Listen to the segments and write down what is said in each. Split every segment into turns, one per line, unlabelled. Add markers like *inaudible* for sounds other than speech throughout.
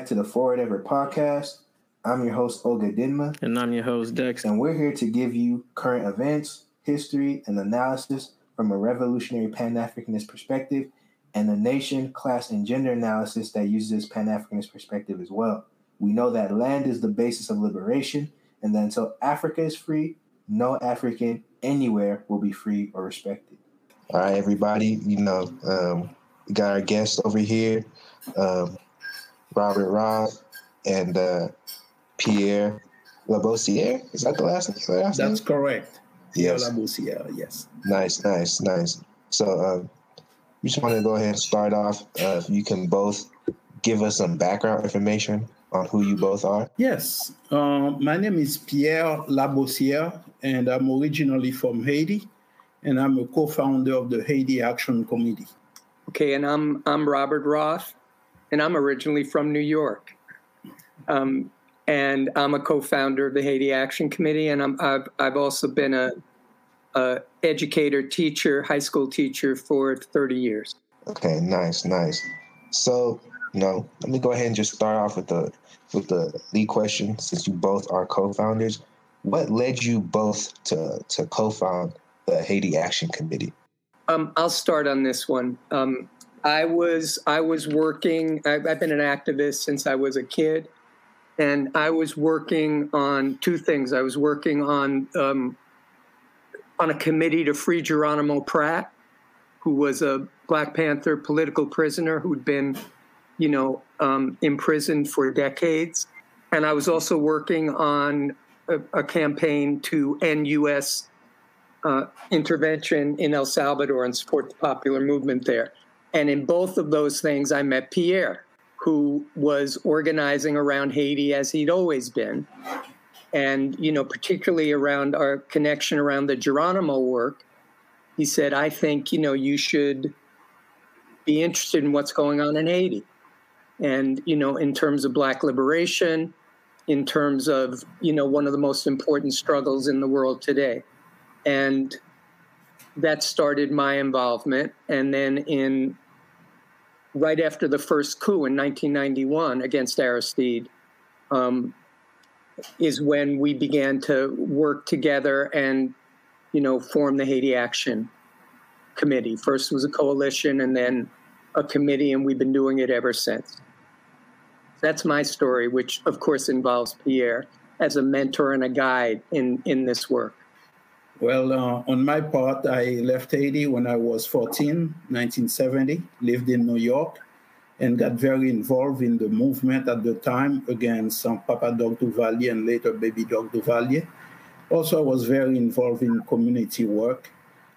Welcome back to the Forward Ever podcast. I'm your host, Olga Dinma.
And I'm your host, Dex.
And we're here to give you current events, history, and analysis from a revolutionary Pan Africanist perspective and a nation, class, and gender analysis that uses Pan Africanist perspective as well. We know that land is the basis of liberation, and that until Africa is free, no African anywhere will be free or respected.
All right, everybody. You know, um, we got our guest over here, um, Robert Roth and uh, Pierre Labossiere. Is that the last name?
Last That's
name?
correct.
Yes.
Pierre Labossiere, yes.
Nice, nice, nice. So, uh, we just want to go ahead and start off. Uh, you can both give us some background information on who you both are.
Yes. Uh, my name is Pierre Labossiere, and I'm originally from Haiti, and I'm a co-founder of the Haiti Action Committee.
Okay, and I'm I'm Robert Roth, and I'm originally from New York. Um, and I'm a co-founder of the Haiti Action Committee, and I'm, I've I've also been a, a educator, teacher, high school teacher for 30 years.
Okay, nice, nice. So, you know, let me go ahead and just start off with the with the lead question, since you both are co-founders. What led you both to to co-found the Haiti Action Committee?
Um, I'll start on this one. Um, I was I was working. I've, I've been an activist since I was a kid, and I was working on two things. I was working on um, on a committee to free Geronimo Pratt, who was a Black Panther political prisoner who'd been, you know, um, imprisoned for decades, and I was also working on a, a campaign to end U.S uh, intervention in El Salvador and support the popular movement there. And in both of those things, I met Pierre, who was organizing around Haiti as he'd always been. And, you know, particularly around our connection around the Geronimo work, he said, I think, you know, you should be interested in what's going on in Haiti. And, you know, in terms of Black liberation, in terms of, you know, one of the most important struggles in the world today and that started my involvement. And then in right after the first coup in 1991 against Aristide, um, is when we began to work together and you know form the Haiti Action Committee. First was a coalition, and then a committee, and we've been doing it ever since. That's my story, which of course involves Pierre as a mentor and a guide in in this work.
Well, uh, on my part, I left Haiti when I was 14, 1970, lived in New York, and got very involved in the movement at the time against Papa Doc Duvalier and later Baby Doc Duvalier. Also, I was very involved in community work.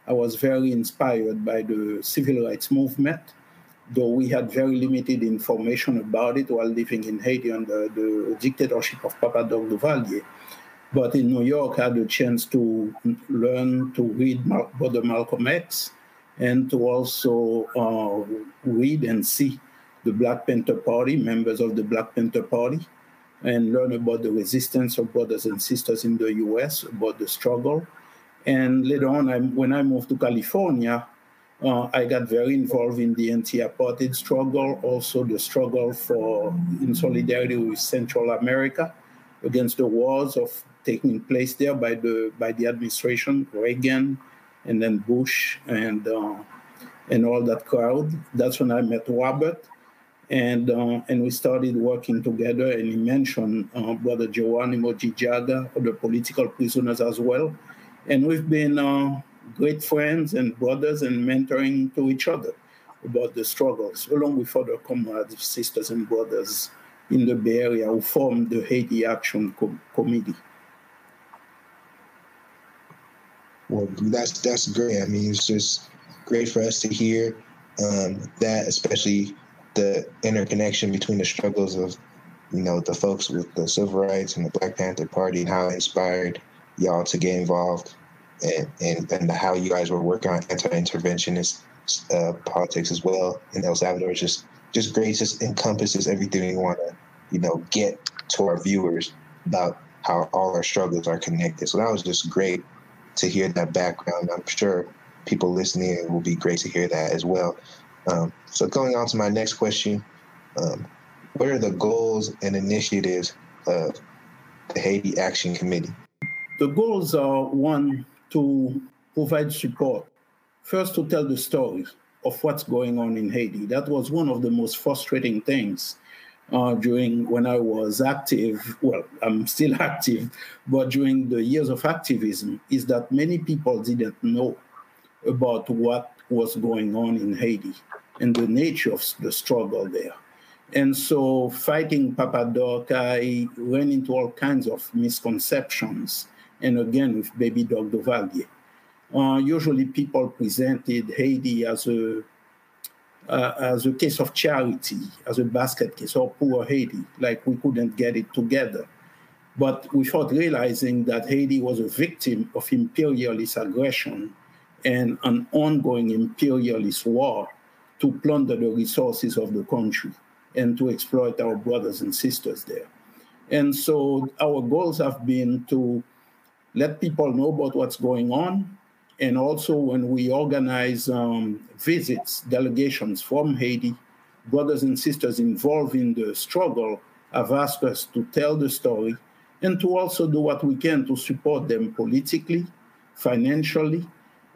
I was very inspired by the civil rights movement, though we had very limited information about it while living in Haiti under the dictatorship of Papa Doc Duvalier. But in New York, I had a chance to learn to read Mal- Brother Malcolm X and to also uh, read and see the Black Panther Party, members of the Black Panther Party, and learn about the resistance of brothers and sisters in the US, about the struggle. And later on, I, when I moved to California, uh, I got very involved in the anti-apartheid struggle, also the struggle for in solidarity with Central America against the wars of taking place there by the by the administration, Reagan, and then Bush, and uh, and all that crowd. That's when I met Robert, and uh, and we started working together. And he mentioned uh, Brother Geronimo Jijaga, the political prisoners as well, and we've been uh, great friends and brothers and mentoring to each other about the struggles, along with other comrades, sisters, and brothers in the Bay Area who formed the Haiti Action Com- Committee.
Well, that's that's great. I mean, it's just great for us to hear um, that, especially the interconnection between the struggles of, you know, the folks with the civil rights and the Black Panther Party, and how it inspired y'all to get involved, and and, and how you guys were working on anti-interventionist uh, politics as well in El Salvador. It's just just great. Just encompasses everything we want to, you know, get to our viewers about how all our struggles are connected. So that was just great to hear that background. I'm sure people listening will be great to hear that as well. Um, so going on to my next question, um, what are the goals and initiatives of the Haiti Action Committee?
The goals are one, to provide support. First, to tell the story of what's going on in Haiti. That was one of the most frustrating things uh, during when I was active. Well, I'm still *laughs* active, but during the years of activism, is that many people didn't know about what was going on in Haiti and the nature of the struggle there. And so, fighting Papa Doc, I ran into all kinds of misconceptions. And again, with Baby Doc Duvalier. Uh, usually, people presented Haiti as a uh, as a case of charity, as a basket case, or poor Haiti, like we couldn't get it together. But without realizing that Haiti was a victim of imperialist aggression and an ongoing imperialist war to plunder the resources of the country and to exploit our brothers and sisters there. And so our goals have been to let people know about what's going on. And also, when we organize um, visits, delegations from Haiti, brothers and sisters involved in the struggle have asked us to tell the story and to also do what we can to support them politically, financially,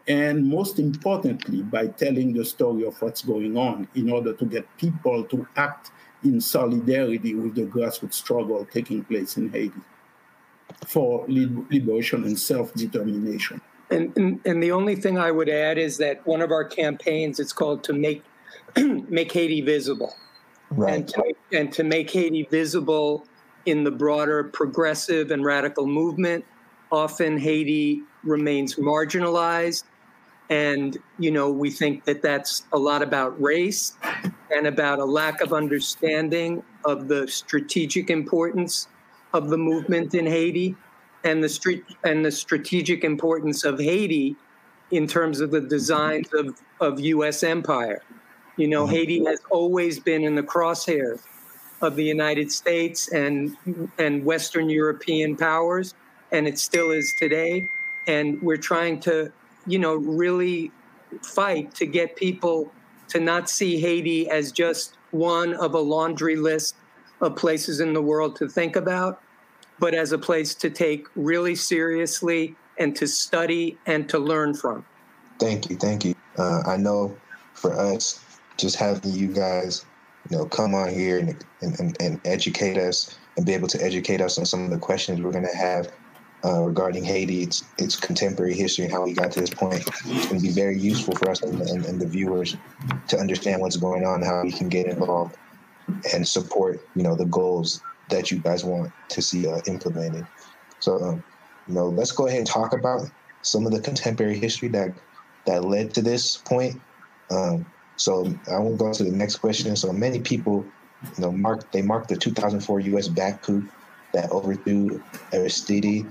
and most importantly, by telling the story of what's going on in order to get people to act in solidarity with the grassroots struggle taking place in Haiti for liberation and self determination.
And, and, and the only thing I would add is that one of our campaigns it's called to make *clears throat* make Haiti visible,
right.
and to, and to make Haiti visible in the broader progressive and radical movement. Often Haiti remains marginalized and, you know, we think that that's a lot about race and about a lack of understanding of the strategic importance of the movement in Haiti and the street and the strategic importance of Haiti in terms of the designs of, of US empire. You know, mm-hmm. Haiti has always been in the crosshairs of the United States and and Western European powers, and it still is today. And we're trying to you know, really fight to get people to not see Haiti as just one of a laundry list of places in the world to think about, but as a place to take really seriously and to study and to learn from.
Thank you. Thank you. Uh, I know for us, just having you guys, you know, come on here and, and, and educate us and be able to educate us on some of the questions we're going to have uh, regarding Haiti, its, its contemporary history, and how we got to this point. It's going to be very useful for us and, and, and, the viewers to understand what's going on, how we can get involved and support, you know, the goals that you guys want to see uh, implemented. So, um, you know, let's go ahead and talk about some of the contemporary history that that led to this point. Um, so I won't go to the next question. So many people, you know, mark they marked the 2004 U.S. back coup that overthrew Aristide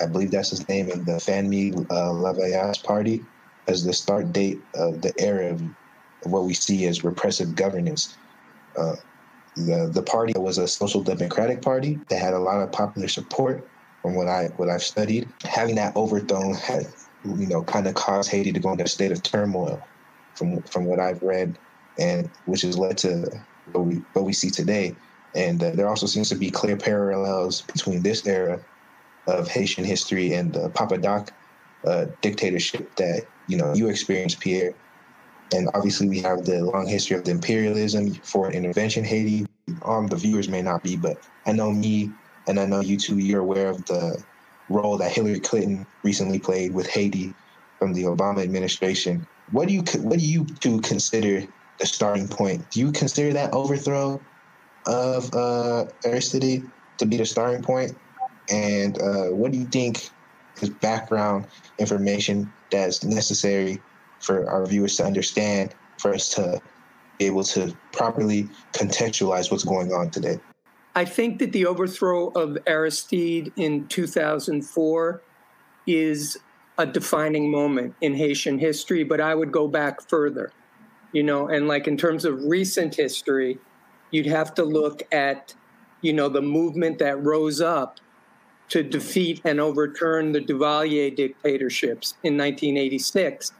I believe that's his name, in the Famille uh, Lavalas Party as the start date of the era of what we see as repressive governance. Uh, the the party was a social democratic party that had a lot of popular support from what I what I've studied. Having that overthrown had you know kind of caused Haiti to go into a state of turmoil from from what I've read, and which has led to what we what we see today. And uh, there also seems to be clear parallels between this era of Haitian history and the Papa Doc uh, dictatorship that you know you experienced, Pierre. And obviously, we have the long history of the imperialism, foreign intervention, Haiti. Um, the viewers may not be, but I know me, and I know you too. You're aware of the role that Hillary Clinton recently played with Haiti from the Obama administration. What do you what do you two consider the starting point? Do you consider that overthrow of uh, Aristide to be the starting point? And uh, what do you think is background information that's necessary for our viewers to understand for us to be able to properly contextualize what's going on today?
I think that the overthrow of Aristide in 2004 is a defining moment in Haitian history, but I would go back further. You know, and like in terms of recent history, you'd have to look at, you know, the movement that rose up to defeat and overturn the Duvalier dictatorships in 1986.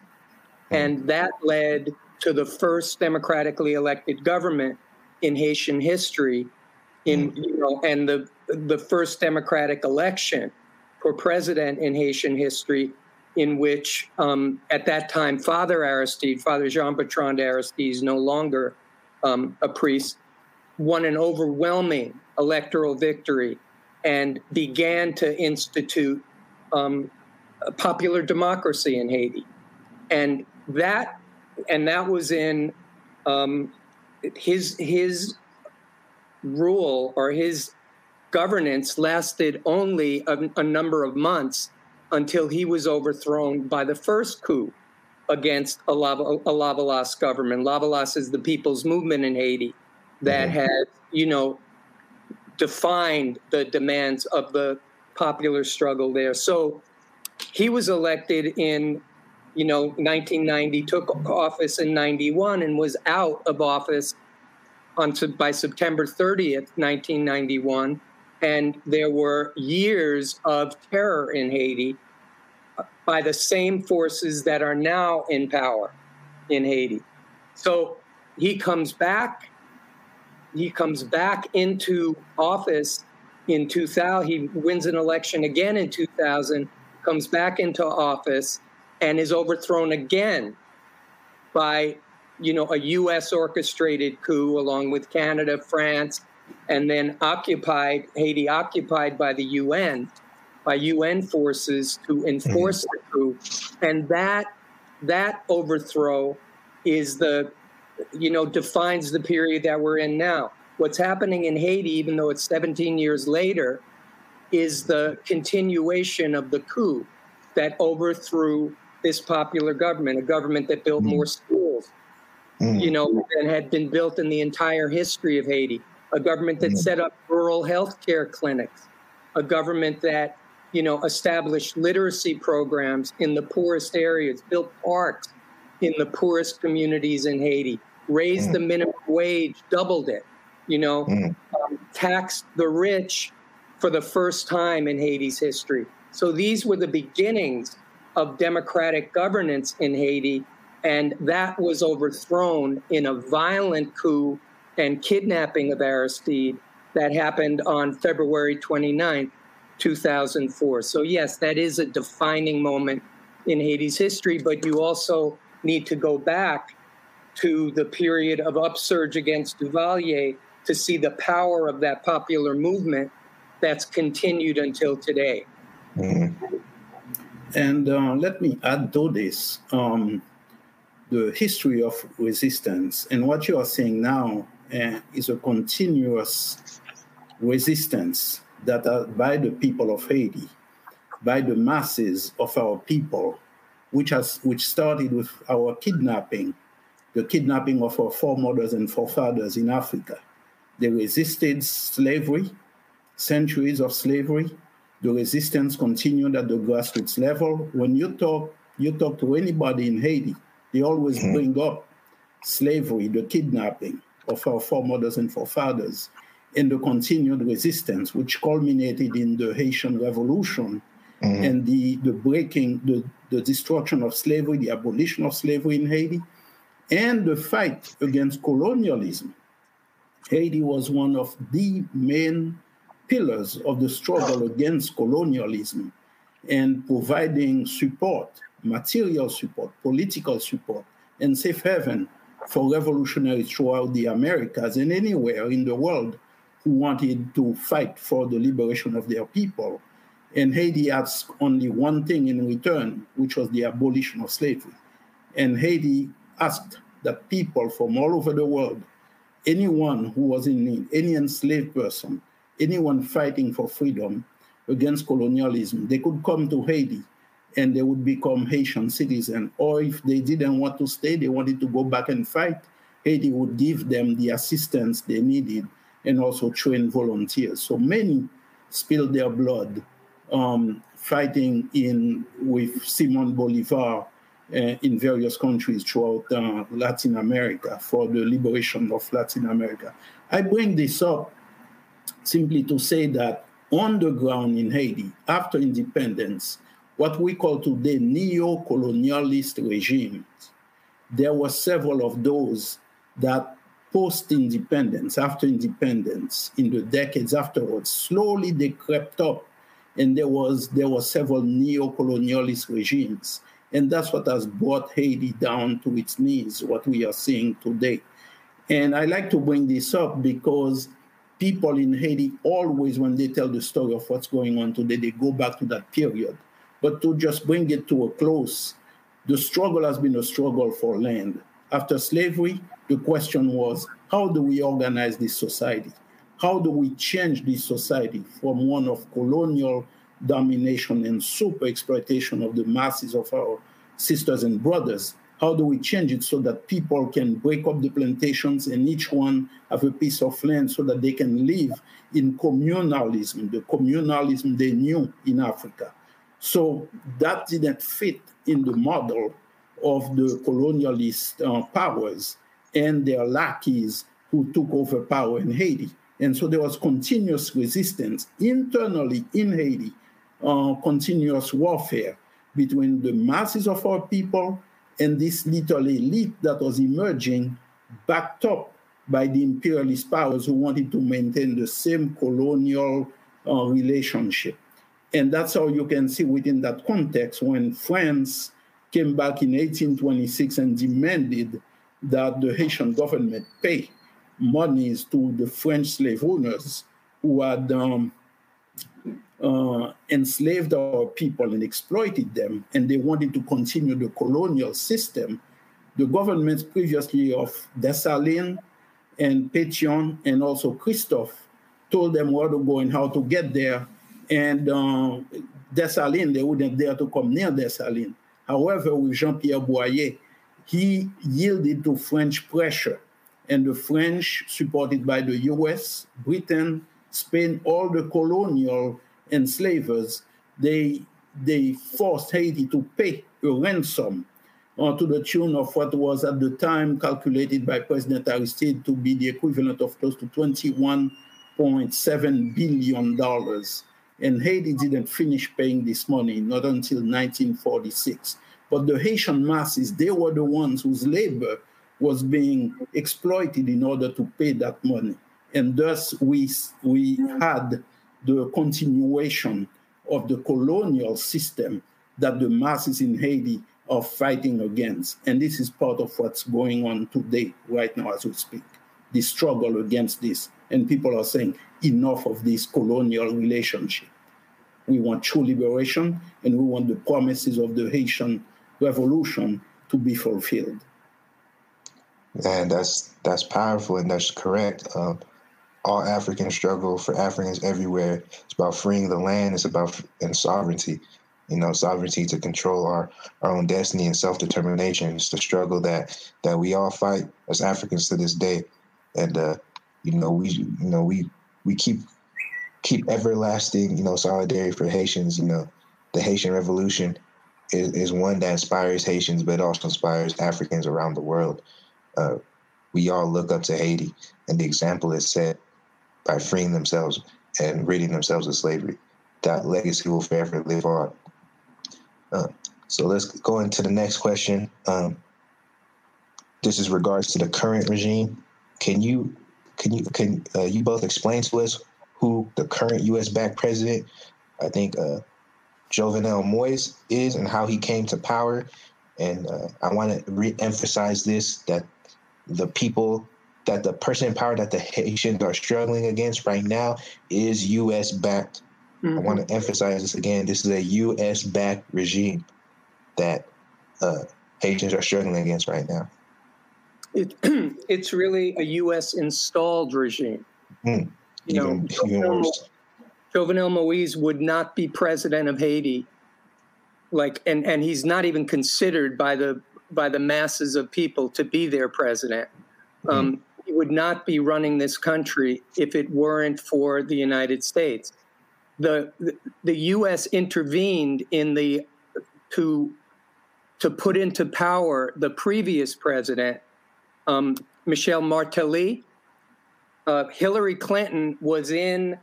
Hmm. And that led to the first democratically elected government in Haitian history, in mm. you know, and the the first democratic election for president in Haitian history, in which um, at that time Father Aristide, Father Jean Bertrand Aristide, is no longer um, a priest, won an overwhelming electoral victory and began to institute um, popular democracy in Haiti, and that and that was in um, his his rule or his governance lasted only a, a, number of months until he was overthrown by the first coup against a, Lava, a Lavalas government. Lavalas is the people's movement in Haiti that mm-hmm. had, you know, defined the demands of the popular struggle there. So he was elected in, you know, 1990, took office in 91, and was out of office on by September 30th, 1991. And there were years of terror in Haiti uh, by the same forces that are now in power in Haiti. So he comes back. He comes back into office in 2000. He wins an election again in 2000, comes back into office, and is overthrown again by, you know, a U.S. orchestrated coup along with Canada, France, and then occupied Haiti, occupied by the UN by UN forces to enforce mm-hmm. the coup, and that that overthrow is the you know defines the period that we're in now. What's happening in Haiti, even though it's 17 years later, is the continuation of the coup that overthrew this popular government, a government that built mm. more schools, mm. you know, than had been built in the entire history of Haiti, a government that mm. set up rural health care clinics, a government that you know, established literacy programs in the poorest areas, built parks in the poorest communities in Haiti, raised mm. the minimum wage, doubled it, you know, mm. um, taxed the rich for the first time in Haiti's history. So these were the beginnings of democratic governance in Haiti, and that was overthrown in a violent coup and kidnapping of Aristide that happened on February 29th, 2004. So, yes, that is a defining moment in Haiti's history, but you also need to go back to the period of upsurge against Duvalier to see the power of that popular movement that's continued until today.
Mm-hmm. And uh, let me add to this um, the history of resistance. And what you are seeing now uh, is a continuous resistance that are by the people of Haiti, by the masses of our people, which has which started with our kidnapping, the kidnapping of our foremothers and forefathers in Africa. They resisted slavery, centuries of slavery. The resistance continued at the grassroots level. When you talk, you talk to anybody in Haiti, they always mm-hmm. bring up slavery, the kidnapping of our foremothers and forefathers and the continued resistance, which culminated in the Haitian Revolution mm-hmm. and the, the breaking, the, the destruction of slavery, the abolition of slavery in Haiti, and the fight against colonialism. Haiti was one of the main pillars of the struggle against colonialism and providing support, material support, political support, and safe haven for revolutionaries throughout the Americas and anywhere in the world who wanted to fight for the liberation of their people. And Haiti asked only one thing in return, which was the abolition of slavery. And Haiti asked that people from all over the world, anyone who was in need, any enslaved person, anyone fighting for freedom against colonialism, they could come to Haiti and they would become Haitian citizens. Or if they didn't want to stay, they wanted to go back and fight, Haiti would give them the assistance they needed and also train volunteers. So many spilled their blood um, fighting in with Simon Bolivar uh, in various countries throughout uh, Latin America for the liberation of Latin America. I bring this up simply to say that on the ground in Haiti, after independence, what we call today neo-colonialist regimes, there were several of those that post independence, after independence, in the decades afterwards, slowly they crept up. And there was there were several neo-colonialist regimes. And that's what has brought Haiti down to its knees, what we are seeing today. And I like to bring this up because people in Haiti always, when they tell the story of what's going on today, they go back to that period. But to just bring it to a close, the struggle has been a struggle for land. After slavery, the question was how do we organize this society? How do we change this society from one of colonial domination and super exploitation of the masses of our sisters and brothers? How do we change it so that people can break up the plantations and each one have a piece of land so that they can live in communalism, the communalism they knew in Africa? So that didn't fit in the model of the colonialist uh, powers and their lackeys who took over power in Haiti. And so there was continuous resistance internally in Haiti, uh, continuous warfare between the masses of our people and this little elite that was emerging, backed up by the imperialist powers who wanted to maintain the same colonial uh, relationship. And that's how you can see within that context when France came back in 1826 and demanded that the Haitian government pay monies to the French slave owners who had um, uh, enslaved our people and exploited them, and they wanted to continue the colonial system. The governments previously of Dessalines and Pétion and also Christophe told them where to go and how to get there. And uh, Dessalines, they wouldn't dare to come near Dessalines. However, with Jean Pierre Boyer, he yielded to French pressure. And the French, supported by the US, Britain, Spain, all the colonial enslavers, they, they forced Haiti to pay a ransom uh, to the tune of what was at the time calculated by President Aristide to be the equivalent of close to $21.7 billion. And Haiti didn't finish paying this money, not until 1946. But the Haitian masses, they were the ones whose labor was being exploited in order to pay that money. And thus we, we had the continuation of the colonial system that the masses in Haiti are fighting against. And this is part of what's going on today, right now, as we speak. The struggle against this. And people are saying, enough of this colonial relationship. We want true liberation, and we want the promises of the Haitian revolution to be fulfilled.
And that's that's powerful and that's correct. Um, all Africans struggle for Africans everywhere. It's about freeing the land. It's about and sovereignty. You know, sovereignty to control our, our own destiny and self determination. It's the struggle that that we all fight as Africans to this day. And uh, you know, we you know we we keep keep everlasting you know solidarity for Haitians. You know, the Haitian Revolution is, is one that inspires Haitians, but also inspires Africans around the world. Uh, we all look up to Haiti, and the example is set by freeing themselves and ridding themselves of slavery. That legacy will forever live on. Uh, so let's go into the next question. Um, this is regards to the current regime. Can you can you can uh, you both explain to us who the current U.S. backed president? I think uh, Jovenel Moise is and how he came to power. And uh, I want to re-emphasize this that the people that the person in power that the Haitians are struggling against right now is U.S. backed. Mm-hmm. I want to emphasize this again. This is a U.S. backed regime that uh, Haitians are struggling against right now.
It, *clears throat* it's really a U.S. installed regime.
Mm. You even, know, even
Jovenel Moise would not be president of Haiti. Like, and, and he's not even considered by the by the masses of people to be their president. Um, mm. He would not be running this country if it weren't for the United States. The, the, U.S. intervened in the to to put into power the previous president, um, Michel Martelly. Uh, Hillary Clinton was in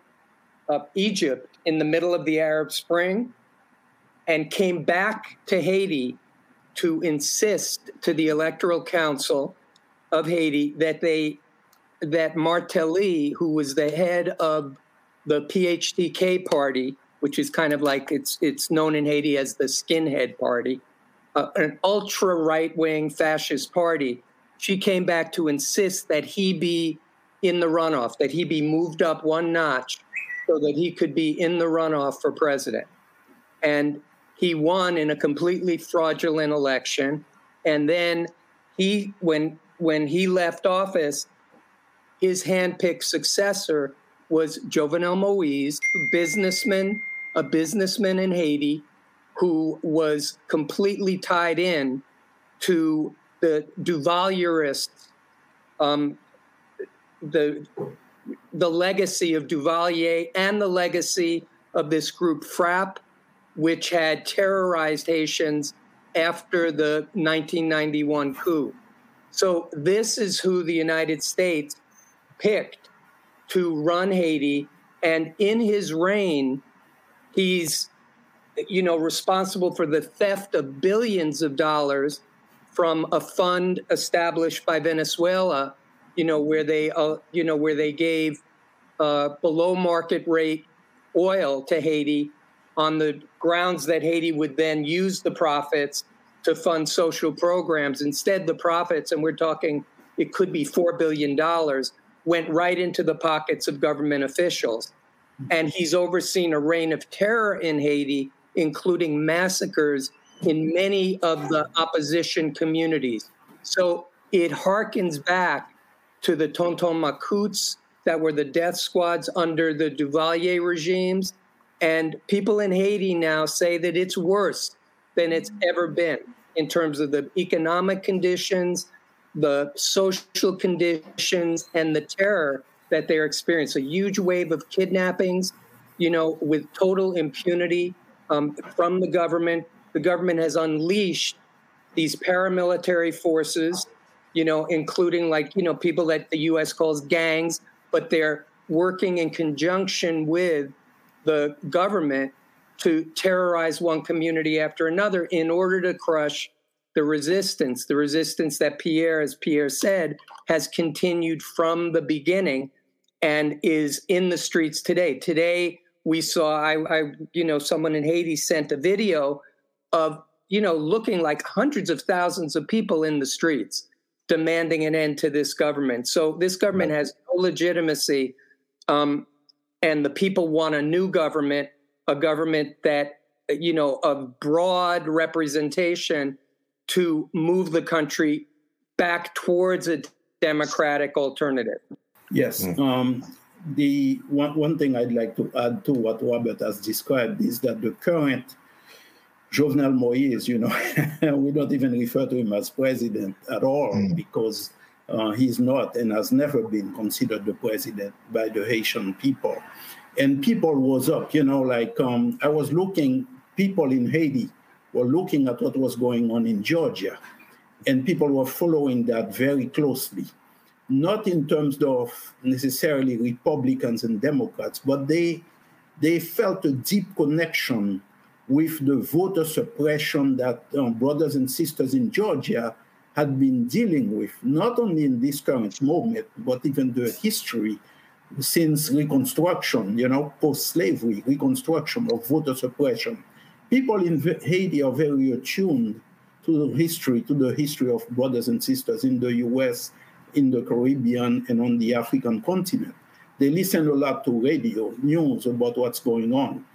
of Egypt in the middle of the Arab Spring and came back to Haiti to insist to the Electoral Council of Haiti that they that Martelly, who was the head of the PHTK party, which is kind of like it's it's known in Haiti as the skinhead party, uh, an ultra right wing fascist party. She came back to insist that he be in the runoff, that he be moved up one notch so that he could be in the runoff for president. And he won in a completely fraudulent election. And then he, when when he left office, his handpicked successor was Jovenel Moise, businessman, a businessman in Haiti, who was completely tied in to the Duvalierists, um, the the legacy of Duvalier and the legacy of this group FRAPH, which had terrorized Haitians after the 1991 coup. So this is who the United States picked to run Haiti. And in his reign, he's you know responsible for the theft of billions of dollars from a fund established by Venezuela, you know, where they uh, you know where they gave uh, below market rate oil to Haiti on the grounds that Haiti would then use the profits to fund social programs. Instead, the profits, and we're talking, it could be $4 billion, went right into the pockets of government officials. And he's overseen a reign of terror in Haiti, including massacres in many of the opposition communities. So it harkens back to the Tonton Macoutes that were the death squads under the Duvalier regimes. And people in Haiti now say that it's worse than it's ever been in terms of the economic conditions, the social conditions, and the terror that they're experiencing. A huge wave of kidnappings, you know, with total impunity um, from the government. The government has unleashed these paramilitary forces, you know, including like, you know, people that the US calls gangs, but they're working in conjunction with the government to terrorize one community after another in order to crush the resistance, the resistance that Pierre, as Pierre said, has continued from the beginning and is in the streets today. Today, we saw, I, I, you know, someone in Haiti sent a video of, you know, looking like hundreds of thousands of people in the streets demanding an end to this government. So this government has no legitimacy, um, and the people want a new government a government that, you know, of broad representation to move the country back towards a democratic alternative.
Yes. Mm. Um, the one, one thing I'd like to add to what Robert has described is that the current Jovenel Moise, you know, *laughs* we don't even refer to him as president at all mm. because uh, he's not and has never been considered the president by the Haitian people and people was up, you know, like um, I was looking, people in Haiti were looking at what was going on in Georgia, and people were following that very closely. Not in terms of necessarily Republicans and Democrats, but they they felt a deep connection with the voter suppression that um, brothers and sisters in Georgia had been dealing with, not only in this current moment, but even the history since Reconstruction, you know, post slavery, Reconstruction of voter suppression. People in Haiti are very attuned to the history, to the history of brothers and sisters in the US, in the Caribbean, and on the African continent. They listen a lot to radio, news about what's going on,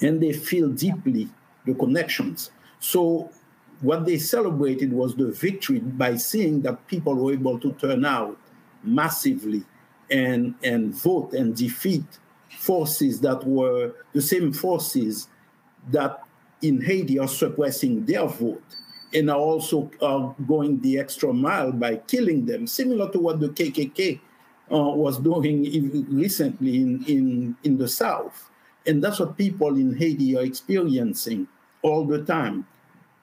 and they feel deeply the connections. So, what they celebrated was the victory by seeing that people were able to turn out massively and, and vote and defeat forces that were the same forces that in Haiti are suppressing their vote and are also uh, going the extra mile by killing them, similar to what the KKK uh, was doing recently in, in, in the South. And that's what people in Haiti are experiencing all the time,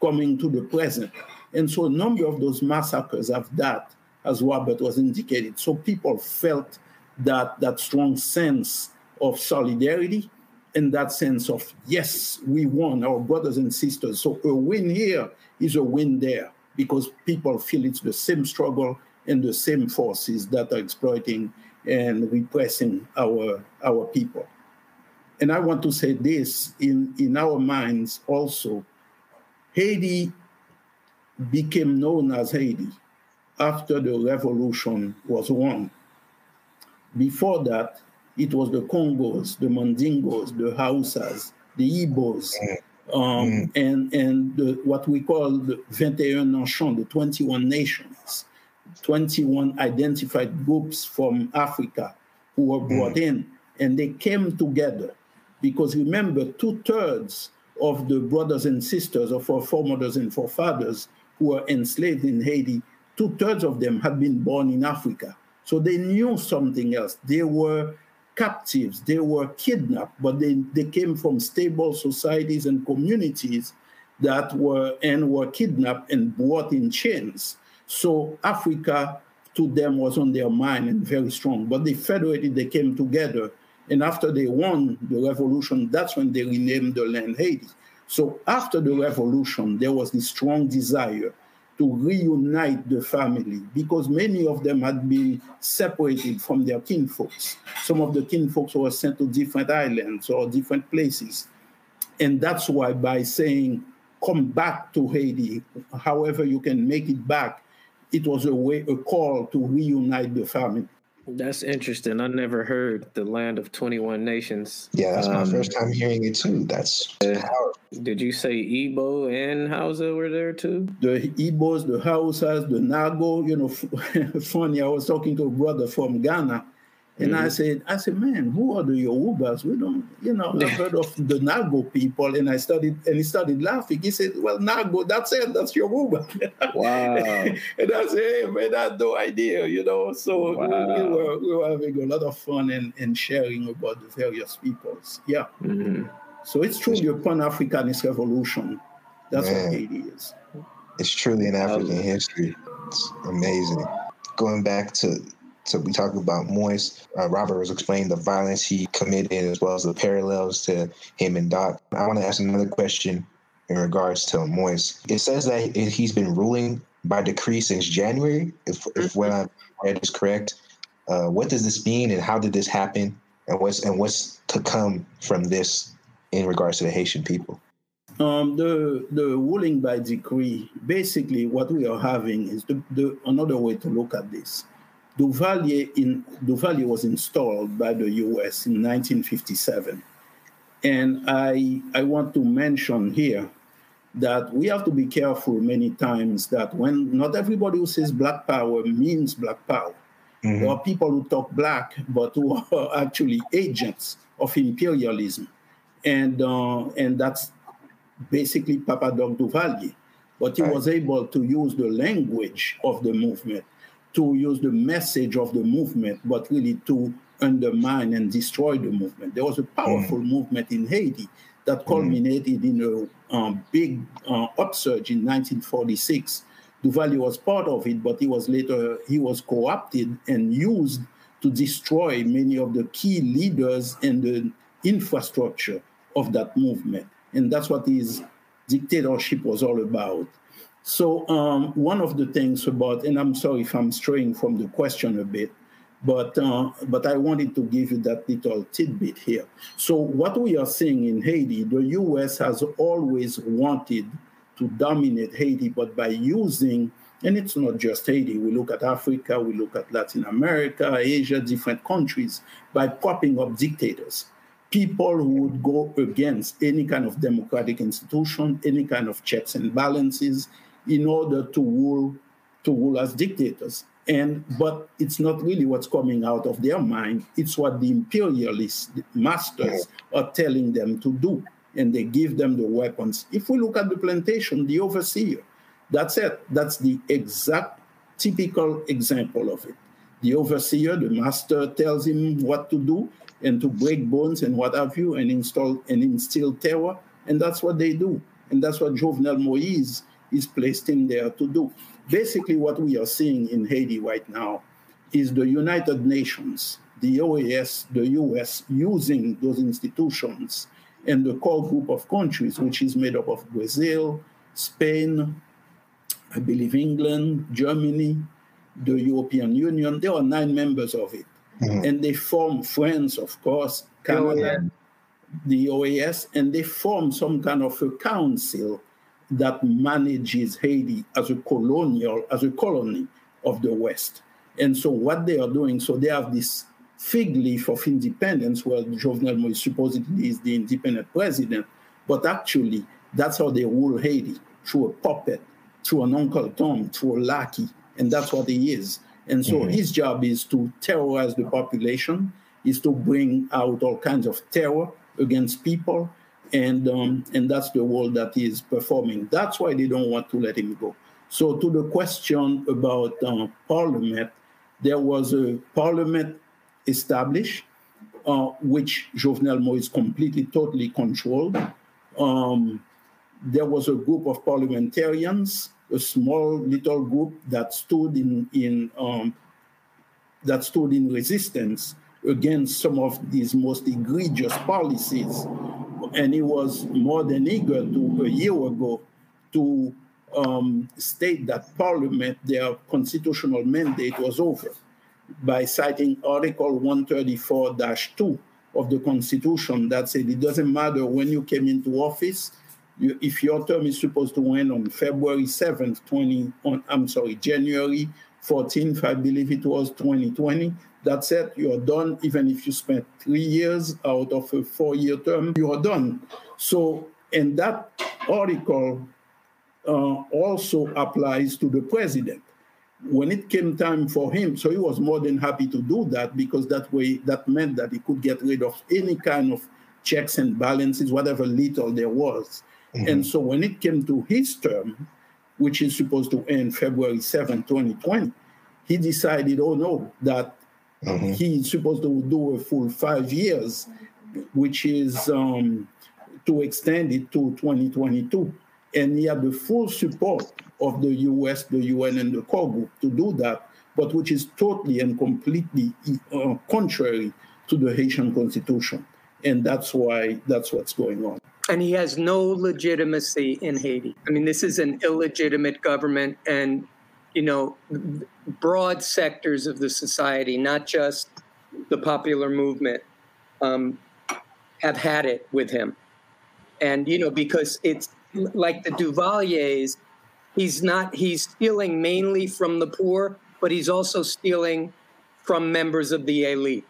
coming to the present. And so a number of those massacres have that as Robert was indicated. So people felt that, that strong sense of solidarity and that sense of, yes, we won, our brothers and sisters. So a win here is a win there because people feel it's the same struggle and the same forces that are exploiting and repressing our, our people. And I want to say this in, in our minds also Haiti became known as Haiti after the revolution was won. Before that, it was the Congos, the Mandingos, the Hausas, the Igbos, um, mm. and, and the, what we call the 21 Nations, the 21 nations, 21 identified groups from Africa who were brought mm. in. And they came together because remember, two thirds of the brothers and sisters of our foremothers and forefathers who were enslaved in Haiti, two thirds of them had been born in Africa. So they knew something else. They were captives, they were kidnapped, but they, they came from stable societies and communities that were and were kidnapped and brought in chains. So Africa to them was on their mind and very strong. But they federated, they came together and after they won the revolution, that's when they renamed the land Haiti. So after the revolution, there was this strong desire to reunite the family because many of them had been separated from their kinfolks. Some of the kinfolks were sent to different islands or different places. And that's why by saying, come back to Haiti, however you can make it back, it was a way, a call to reunite the family.
That's interesting. I never heard the land of 21 nations.
Yeah, that's um, my first time hearing it too. That's uh,
Did you say Igbo and Hausa were there too?
The Igbos, the Hausas, the Nago. You know, *laughs* funny, I was talking to a brother from Ghana and mm-hmm. I said, I said, man, who are the Yorubas? We don't, you know, I've heard of the Nago people. And I started, and he started laughing. He said, well, Nago, that's it. That's Yoruba.
Wow. *laughs*
and I said, hey, man, I had no idea, you know. So wow. we, we, were, we were having a lot of fun and, and sharing about the various peoples. Yeah. Mm-hmm. So it's truly a Pan-Africanist revolution. That's man. what it is.
It's truly an African history. It's amazing. Going back to so we talk about Moise. Uh, Robert was explaining the violence he committed as well as the parallels to him and Doc. I want to ask another question in regards to Moise. It says that he's been ruling by decree since January, if, if what I read is correct. Uh, what does this mean, and how did this happen, and what's and what's to come from this in regards to the Haitian people?
Um, the the ruling by decree, basically, what we are having is the, the another way to look at this. Duvalier, in, Duvalier was installed by the US in 1957. And I, I want to mention here that we have to be careful many times that when not everybody who says black power means black power. Mm-hmm. There are people who talk black, but who are actually agents of imperialism. And, uh, and that's basically Papa Doc Duvalier. But he right. was able to use the language of the movement to use the message of the movement, but really to undermine and destroy the movement. There was a powerful mm. movement in Haiti that mm. culminated mm. in a um, big uh, upsurge in 1946. Duvalier was part of it, but he was later he was co-opted and used to destroy many of the key leaders and the infrastructure of that movement. And that's what his dictatorship was all about. So um, one of the things about, and I'm sorry if I'm straying from the question a bit, but uh, but I wanted to give you that little tidbit here. So what we are seeing in Haiti, the U.S. has always wanted to dominate Haiti, but by using and it's not just Haiti. We look at Africa, we look at Latin America, Asia, different countries, by propping up dictators. People who would go against any kind of democratic institution, any kind of checks and balances, in order to rule to rule as dictators. And but it's not really what's coming out of their mind. It's what the imperialist masters are telling them to do. And they give them the weapons. If we look at the plantation, the overseer, that's it. That's the exact typical example of it. The overseer, the master tells him what to do and to break bones and what have you and install and instill terror. And that's what they do. And that's what Jovenel Moise is placed in there to do. Basically, what we are seeing in Haiti right now is the United Nations, the OAS, the US, using those institutions and the core group of countries, which is made up of Brazil, Spain, I believe England, Germany, the European Union. There are nine members of it. Mm-hmm. And they form friends, of course, Canada, the OAS, and they form some kind of a council that manages Haiti as a colonial, as a colony of the West. And so what they are doing, so they have this fig leaf of independence where Jovenel Moïse supposedly is the independent president, but actually that's how they rule Haiti, through a puppet, through an Uncle Tom, through a lackey, and that's what he is. And so mm-hmm. his job is to terrorize the population, is to bring out all kinds of terror against people, and um, and that's the role that is performing. That's why they don't want to let him go. So to the question about uh, Parliament, there was a Parliament established, uh, which Jovenel Moïse completely, totally controlled. Um, there was a group of parliamentarians, a small little group that stood in in um, that stood in resistance against some of these most egregious policies. And he was more than eager to, a year ago, to um, state that Parliament, their constitutional mandate was over by citing Article 134 2 of the Constitution that said it doesn't matter when you came into office, you, if your term is supposed to end on February 7th, 20, on, I'm sorry, January 14th, I believe it was 2020, that's it, you're done. Even if you spent three years out of a four year term, you are done. So, and that article uh, also applies to the president. When it came time for him, so he was more than happy to do that because that way, that meant that he could get rid of any kind of checks and balances, whatever little there was. Mm-hmm. And so when it came to his term, which is supposed to end February 7, 2020, he decided, oh no, that mm-hmm. he's supposed to do a full five years, which is um, to extend it to 2022. And he had the full support of the US, the UN, and the core group to do that, but which is totally and completely uh, contrary to the Haitian constitution. And that's why that's what's going on.
And he has no legitimacy in Haiti. I mean, this is an illegitimate government, and you know, broad sectors of the society, not just the popular movement, um, have had it with him. And, you know, because it's like the Duvaliers, he's not, he's stealing mainly from the poor, but he's also stealing from members of the elite,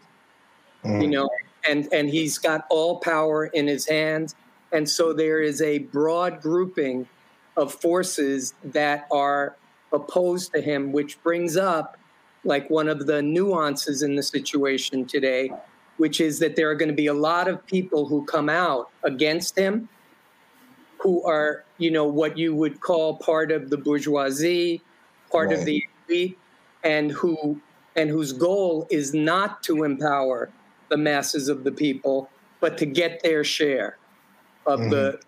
mm. you know, and, and he's got all power in his hands. And so there is a broad grouping of forces that are opposed to him, which brings up like one of the nuances in the situation today, which is that there are going to be a lot of people who come out against him, who are, you know, what you would call part of the bourgeoisie, part right. of the elite, and who and whose goal is not to empower the masses of the people, but to get their share of mm-hmm. the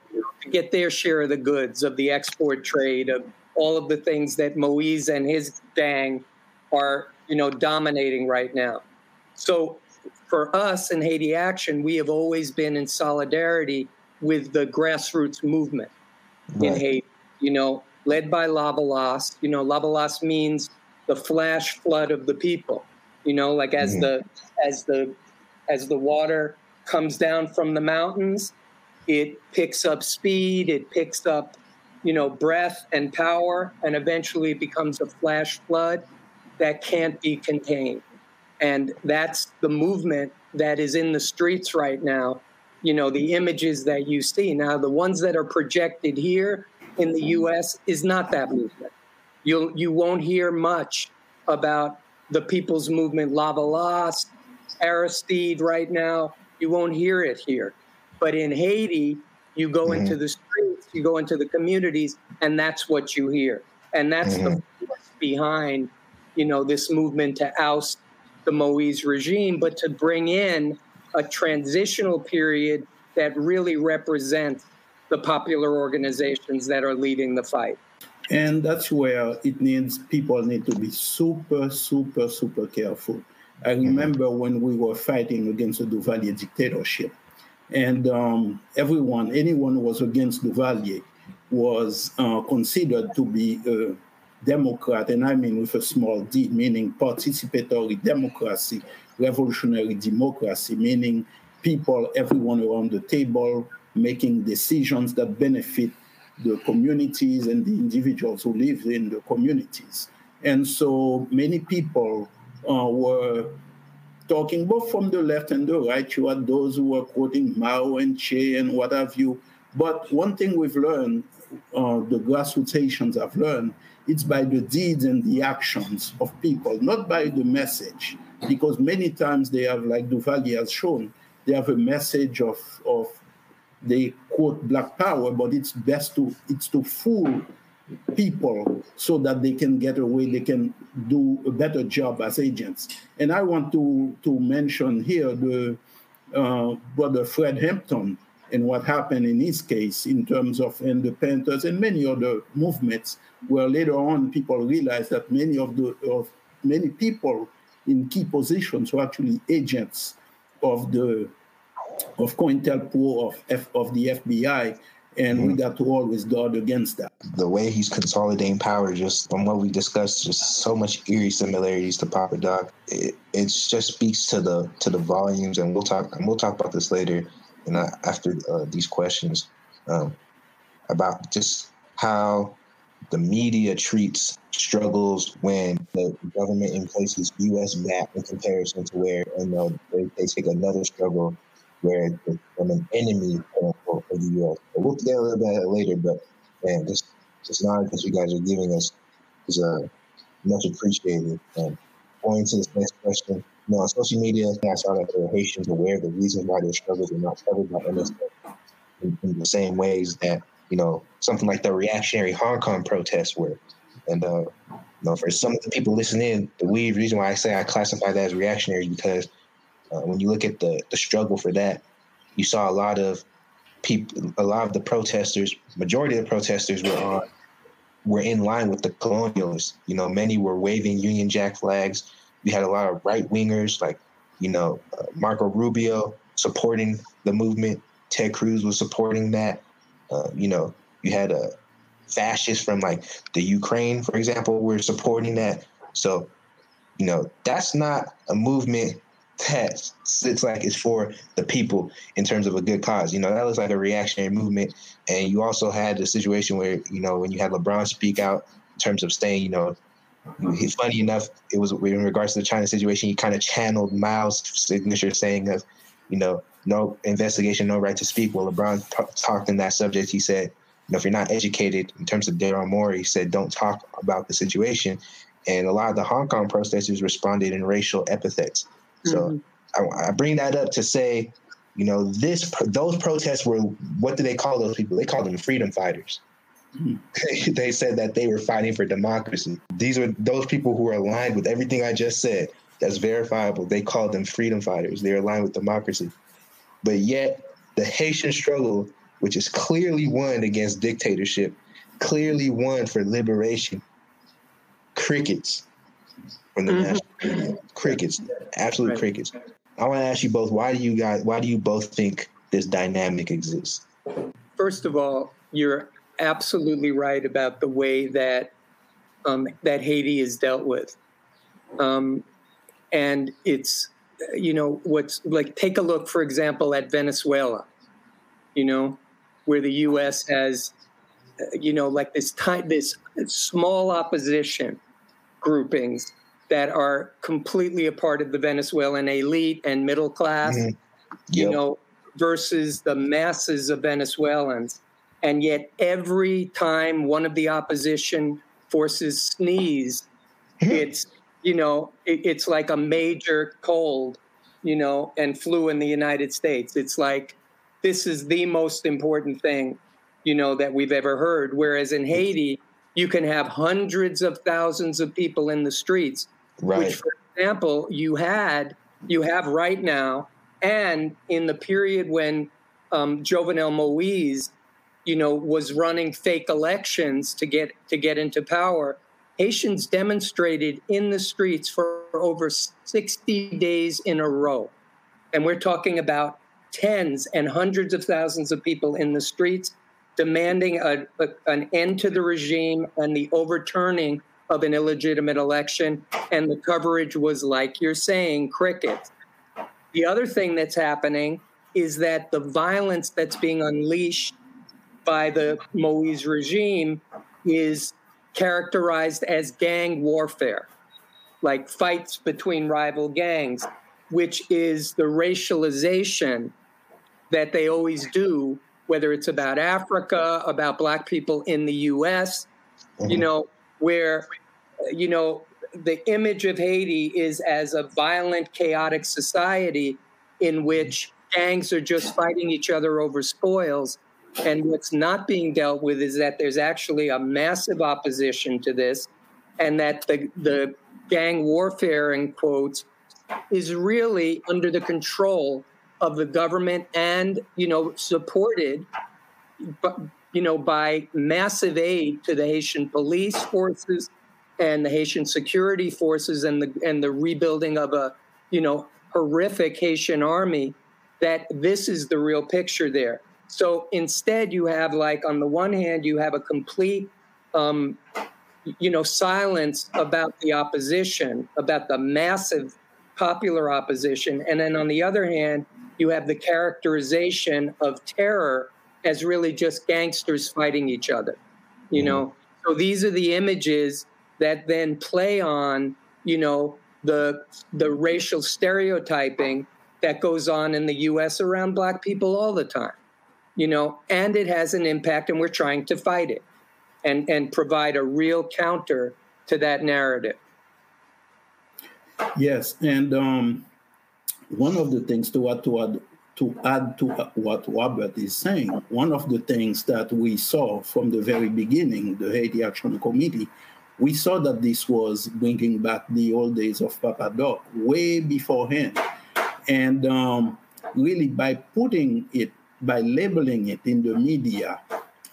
to get their share of the goods of the export trade of all of the things that Moise and his gang are, you know, dominating right now. So for us in Haiti Action, we have always been in solidarity with the grassroots movement right. in Haiti, you know, led by Lavalas. You know, Lavalas means the flash flood of the people. You know, like as mm-hmm. the as the as the water comes down from the mountains, it picks up speed, it picks up you know, breath and power, and eventually it becomes a flash flood that can't be contained. And that's the movement that is in the streets right now. You know, the images that you see. Now, the ones that are projected here in the US is not that movement. You'll, you won't hear much about the people's movement, Lava Lavalas, Aristide right now. You won't hear it here. But in Haiti, you go mm-hmm. into the streets, you go into the communities, and that's what you hear. And that's mm-hmm. the force behind, you know, this movement to oust the Moise regime, but to bring in a transitional period that really represents the popular organizations that are leading the fight.
And that's where it needs people need to be super, super, super careful. I mm-hmm. remember mm-hmm. when we were fighting against the Duvalier dictatorship and um, everyone, anyone who was against Duvalier, was uh, considered to be a Democrat, and I mean with a small d, meaning participatory democracy, revolutionary democracy, meaning people, everyone around the table, making decisions that benefit the communities and the individuals who live in the communities. And so many people uh, were talking both from the left and the right. You had those who were quoting Mao and Che and what have you. But one thing we've learned, uh, the grassroots Haitians have learned, it's by the deeds and the actions of people, not by the message. Because many times they have, like Duvalier has shown, they have a message of, of they quote black power, but it's best to it's to fool people so that they can get away, they can do a better job as agents. And I want to to mention here the uh, brother Fred Hampton and what happened in his case in terms of independence and many other movements, where later on people realized that many of the of many people in key positions were actually agents of the of COINTELPRO, of, F, of the FBI, and mm-hmm. we got to always guard against that.
The way he's consolidating power, just from what we discussed, just so much eerie similarities to Papa Doc. It, it just speaks to the to the volumes, and we'll talk and we'll talk about this later, and uh, after uh, these questions, um, about just how the media treats struggles when the government places U.S. map in comparison to where you know they, they take another struggle where from an enemy for the. We'll get a little bit later, but man, this this knowledge that you guys are giving us is uh, much appreciated. And going to this next question, you know, on social media, I saw that are Haitians aware of the reasons why their struggles are not covered by NSF in, in, the same ways that you know something like the reactionary Hong Kong protests were. And uh, you know, for some of the people listening, the weird reason why I say I classify that as reactionary is because uh, when you look at the the struggle for that, you saw a lot of people, a lot of the protesters, majority of the protesters were on were in line with the colonialists. You know, many were waving Union Jack flags. We had a lot of right wingers like, you know, uh, Marco Rubio supporting the movement. Ted Cruz was supporting that. Uh, you know, you had a fascists from like the Ukraine, for example, were supporting that. So, you know, that's not a movement that it's like it's for the people in terms of a good cause. You know, that looks like a reactionary movement. And you also had the situation where, you know, when you had LeBron speak out in terms of staying, you know, funny enough, it was in regards to the China situation, he kind of channeled Mao's signature saying of, you know, no investigation, no right to speak. Well, LeBron t- talked in that subject. He said, you know, if you're not educated in terms of Daryl Morey, he said, don't talk about the situation. And a lot of the Hong Kong protesters responded in racial epithets. So mm-hmm. I, I, bring that up to say, you know, this those protests were what do they call those people? They called them freedom fighters. Mm-hmm. *laughs* they said that they were fighting for democracy. These are those people who are aligned with everything I just said. That's verifiable. They called them freedom fighters. They're aligned with democracy. But yet, the Haitian struggle, which is clearly won against dictatorship, clearly won for liberation, crickets from the mm-hmm. national *clears throat* crickets, absolute crickets. I want to ask you both: Why do you guys? Why do you both think this dynamic exists?
First of all, you're absolutely right about the way that um, that Haiti is dealt with, um, and it's you know what's like. Take a look, for example, at Venezuela. You know, where the U.S. has, uh, you know, like this time, this small opposition groupings that are completely a part of the Venezuelan elite and middle class, mm-hmm. yep. you know, versus the masses of Venezuelans. And yet, every time one of the opposition forces sneeze, mm-hmm. it's you know, it, it's like a major cold, you know, and flu in the United States. It's like this is the most important thing, you know, that we've ever heard. Whereas in Haiti, you can have hundreds of thousands of people in the streets
Right.
Which, for example, you had, you have right now, and in the period when um, Jovenel Moise, you know, was running fake elections to get to get into power, Haitians demonstrated in the streets for over 60 days in a row. And we're talking about tens and hundreds of thousands of people in the streets demanding a, a, an end to the regime and the overturning of an illegitimate election, and the coverage was like you're saying, crickets. The other thing that's happening is that the violence that's being unleashed by the Moise regime is characterized as gang warfare, like fights between rival gangs, which is the racialization that they always do, whether it's about Africa, about Black people in the US, mm-hmm. you know, where, you know, the image of Haiti is as a violent, chaotic society in which gangs are just fighting each other over spoils. And what's not being dealt with is that there's actually a massive opposition to this, and that the, the gang warfare, in quotes, is really under the control of the government and, you know, supported, you know, by massive aid to the Haitian police forces and the Haitian security forces and the and the rebuilding of a, you know, horrific Haitian army that this is the real picture there. So instead, you have like on the one hand, you have a complete, um, you know, silence about the opposition, about the massive popular opposition, and then on the other hand, you have the characterization of terror as really just gangsters fighting each other. You mm-hmm. know, so these are the images that then play on, you know, the the racial stereotyping that goes on in the US around black people all the time. You know, and it has an impact and we're trying to fight it and and provide a real counter to that narrative.
Yes, and um, one of the things to add to add to add to what Robert is saying, one of the things that we saw from the very beginning, the Haiti Action Committee, we saw that this was bringing back the old days of Papa Doc way beforehand. And um, really, by putting it, by labeling it in the media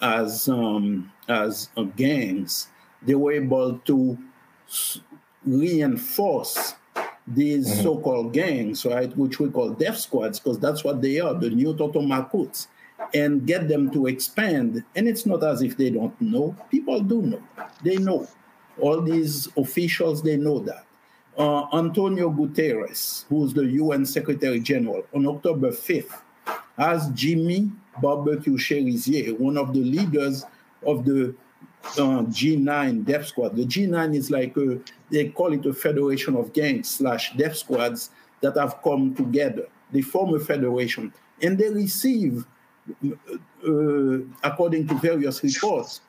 as um, as uh, gangs, they were able to reinforce these mm-hmm. so-called gangs, right, which we call death squads, because that's what they are, the new Tontons Macoutes, and get them to expand. And it's not as if they don't know. People do know. They know. All these officials, they know that uh, Antonio Guterres, who's the UN Secretary General, on October 5th, asked Jimmy Barbecue Cherizier, one of the leaders of the uh, G9 death squad. The G9 is like a, they call it a federation of gangs slash death squads that have come together. They form a federation and they receive, uh, according to various reports,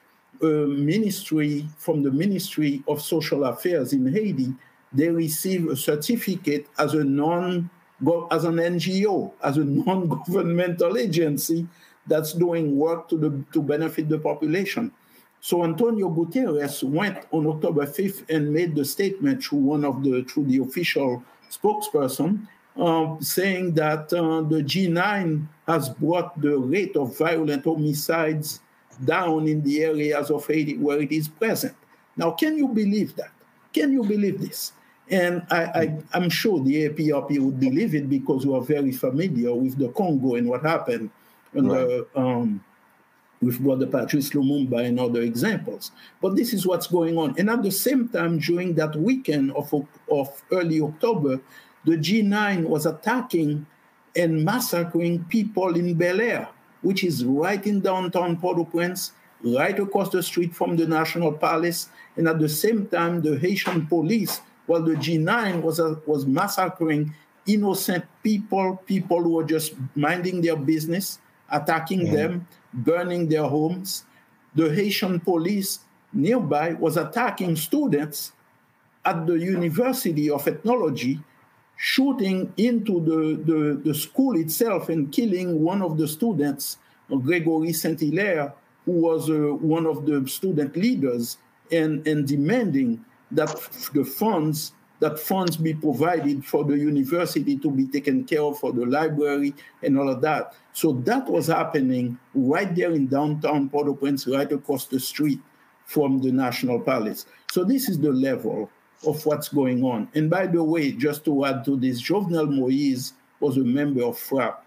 ministry from the Ministry of Social Affairs in Haiti they receive a certificate as a non as an NGO, as a non-governmental agency that's doing work to the to benefit the population. So Antonio Guterres went on October 5th and made the statement through one of the through the official spokesperson, uh, saying that uh, the G9 has brought the rate of violent homicides down in the areas of Haiti where it is present. Now, can you believe that? Can you believe this? And I, am sure the APRP would believe it because we are very familiar with the Congo and what happened right. um, with Brother Patrice Lumumba and other examples. But this is what's going on. And at the same time, during that weekend of, of early October, the G9 was attacking and massacring people in Bel Air, which is right in downtown Port au Prince, right across the street from the National Palace. And at the same time, the Haitian police while the G9 was, was massacring innocent people, people who were just minding their business, attacking mm. them, burning their homes. The Haitian police nearby was attacking students at the University of Ethnology, shooting into the, the, the school itself and killing one of the students, Gregory Saint Hilaire, who was uh, one of the student leaders, and, and demanding that the funds that funds be provided for the university to be taken care of for the library and all of that. So that was happening right there in downtown Port-au-Prince, right across the street from the National Palace. So this is the level of what's going on. And by the way, just to add to this, Jovenel Moise was a member of FRAPH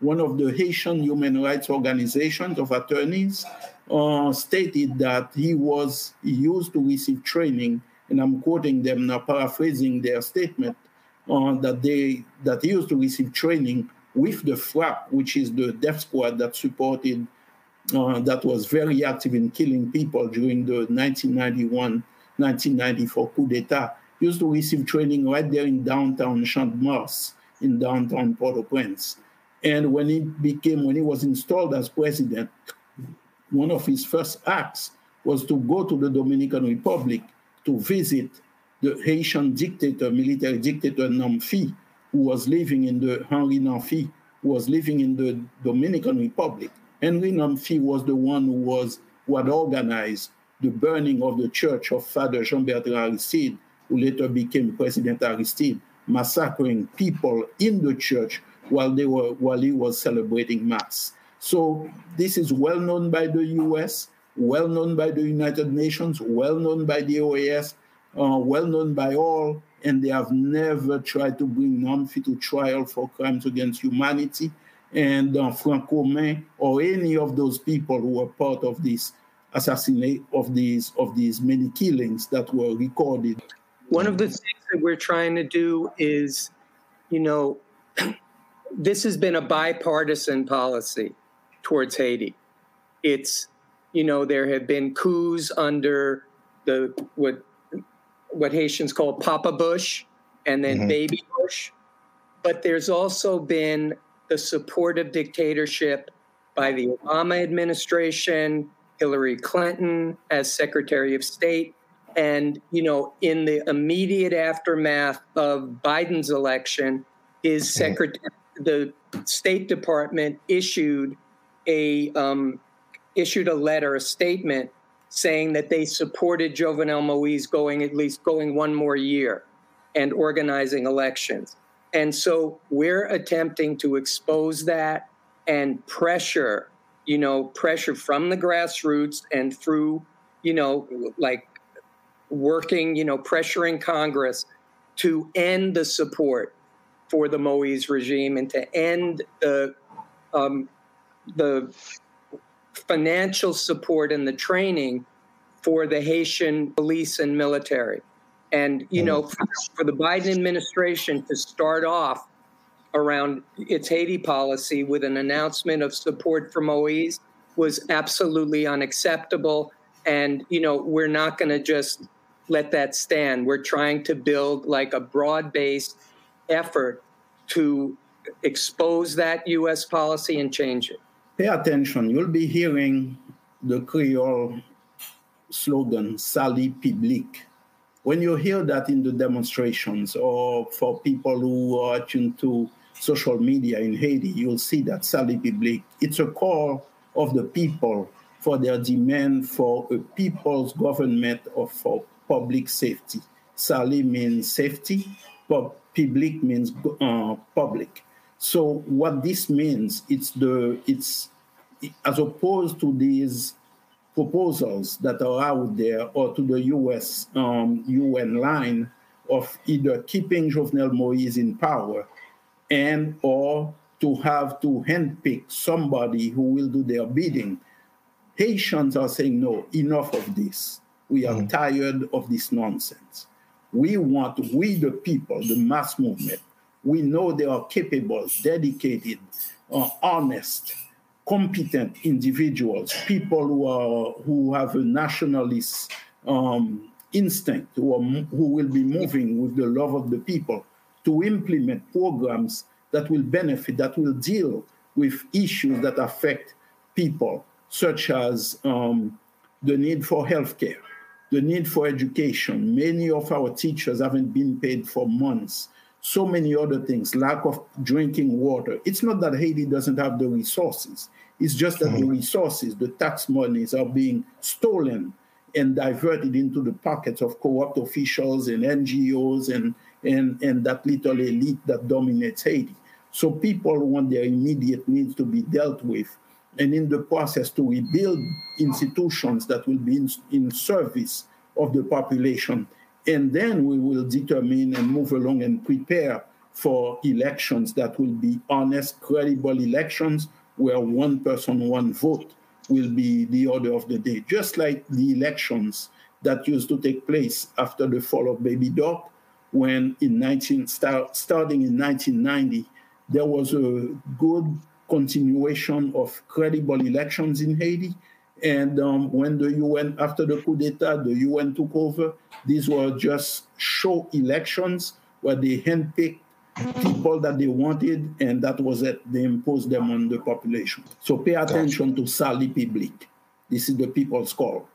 one of the Haitian human rights organizations of attorneys, uh, stated that he was he used to receive training, and I'm quoting them now, paraphrasing their statement, uh, that they that he used to receive training with the FRAPH, which is the death squad that supported uh, that was very active in killing people during the 1991 1994 coup d'etat, used to receive training right there in downtown Champ-de-Mars, in downtown Port-au-Prince. And when he became, when he was installed as president, one of his first acts was to go to the Dominican Republic to visit the Haitian dictator, military dictator Namphy, who was living in the Henri Namphy, who was living in the Dominican Republic. Henri Namphy was the one who was who had organized the burning of the church of Father Jean-Bertrand Aristide, who later became President Aristide, massacring people in the church while they were while he was celebrating Mass. So this is well known by the US, well known by the United Nations, well known by the OAS, uh, well known by all, and they have never tried to bring Namphy to trial for crimes against humanity. And uh, Franco Main or any of those people who were part of this assassinate of these of these many killings that were recorded.
One of the things that we're trying to do is, you know, *clears throat* this has been a bipartisan policy towards Haiti. It's, you know, there have been coups under the what what Haitians call Papa Bush and then mm-hmm. Baby Bush, but there's also been the support of dictatorship by the Obama administration, Hillary Clinton as Secretary of State, and you know, in the immediate aftermath of Biden's election, his mm-hmm. secretary, the State Department issued a um, issued a letter, a statement saying that they supported Jovenel Moise going at least going one more year and organizing elections. And so we're attempting to expose that and pressure, you know, pressure from the grassroots and through, you know, like working, you know, pressuring Congress to end the support for the Moise regime and to end the um, the financial support and the training for the Haitian police and military. And, you know, for, for the Biden administration to start off around its Haiti policy with an announcement of support for Moise was absolutely unacceptable. And, you know, we're not going to just let that stand. We're trying to build like a broad based effort to expose that U.S. policy and change it
pay attention. You'll be hearing the Creole slogan, Salut Public. When you hear that in the demonstrations or for people who are tuned to social media in Haiti, you'll see that Salut Public. It's a call of the people for their demand for a people's government or for public safety. Salut means safety, but public means uh, public. So what this means, it's the it's as opposed to these proposals that are out there or to the US um, UN line of either keeping Jovenel Moise in power and or to have to handpick somebody who will do their bidding. Haitians are saying, no, enough of this. We are mm. tired of this nonsense. We want, we the people, the mass movement, we know they are capable, dedicated, uh, honest, competent individuals, people who are who have a nationalist um, instinct, who, are, who will be moving with the love of the people to implement programs that will benefit, that will deal with issues that affect people, such as um, the need for healthcare, the need for education. Many of our teachers haven't been paid for months so many other things, lack of drinking water. It's not that Haiti doesn't have the resources. It's just that mm-hmm. the resources, the tax monies are being stolen and diverted into the pockets of corrupt officials and NGOs and, and, and that little elite that dominates Haiti. So people want their immediate needs to be dealt with and in the process to rebuild institutions that will be in, in service of the population and then we will determine and move along and prepare for elections that will be honest, credible elections where one person, one vote will be the order of the day. Just like the elections that used to take place after the fall of Baby Doc, when in 19 start, starting in 1990, there was a good continuation of credible elections in Haiti. And um, when the UN, after the coup d'etat, the UN took over, these were just show elections where they handpicked people that they wanted, and that was it. They imposed them on the population. So pay attention gotcha. to Salut Public. This is the people's call.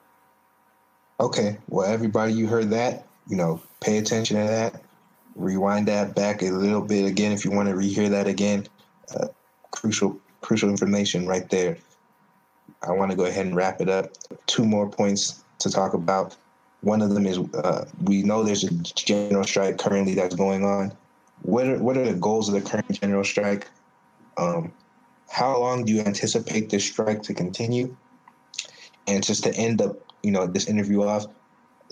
Okay. Well, everybody, you heard that. You know, pay attention to that. Rewind that back a little bit again if you want to rehear that again. Uh, crucial, crucial information right there. I want to go ahead and wrap it up. Two more points to talk about. One of them is uh, we know there's a general strike currently that's going on what are, what are the goals of the current general strike? Um, how long do you anticipate this strike to continue? And just to end up, you know, this interview off,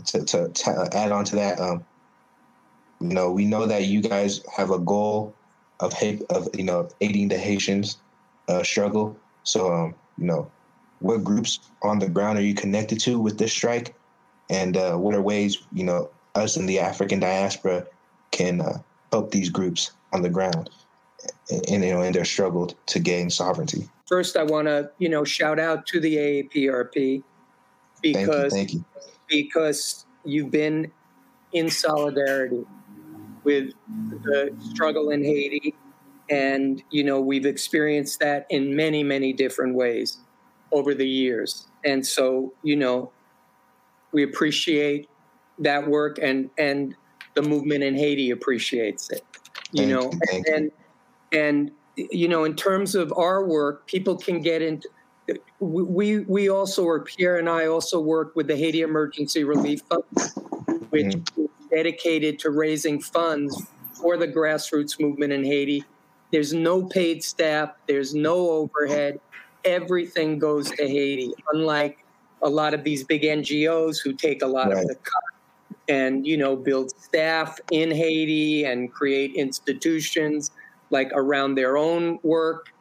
to, to, to add on to that, um, you know, we know that you guys have a goal of of you know aiding the Haitians uh, struggle. So, um, you know, what groups on the ground are you connected to with this strike, and uh, what are ways you know us in the African diaspora can uh, help these groups on the ground in, you know, in their struggle to gain sovereignty.
First, I want to, you know, shout out to the AAPRP because
thank you, thank
you. because you've been in solidarity with the struggle in Haiti, and you know we've experienced that in many, many different ways over the years, and so you know we appreciate that work and and the movement in Haiti appreciates it. You Thank know, you. and, and you know, in terms of our work, people can get into. We we also, or Pierre and I also work with the Haiti Emergency Relief Fund, which mm. is dedicated to raising funds for the grassroots movement in Haiti. There's no paid staff. There's no overhead. Everything goes to Haiti. Unlike a lot of these big NGOs who take a lot right. of the cut and you know build staff in Haiti and create institutions like around their own work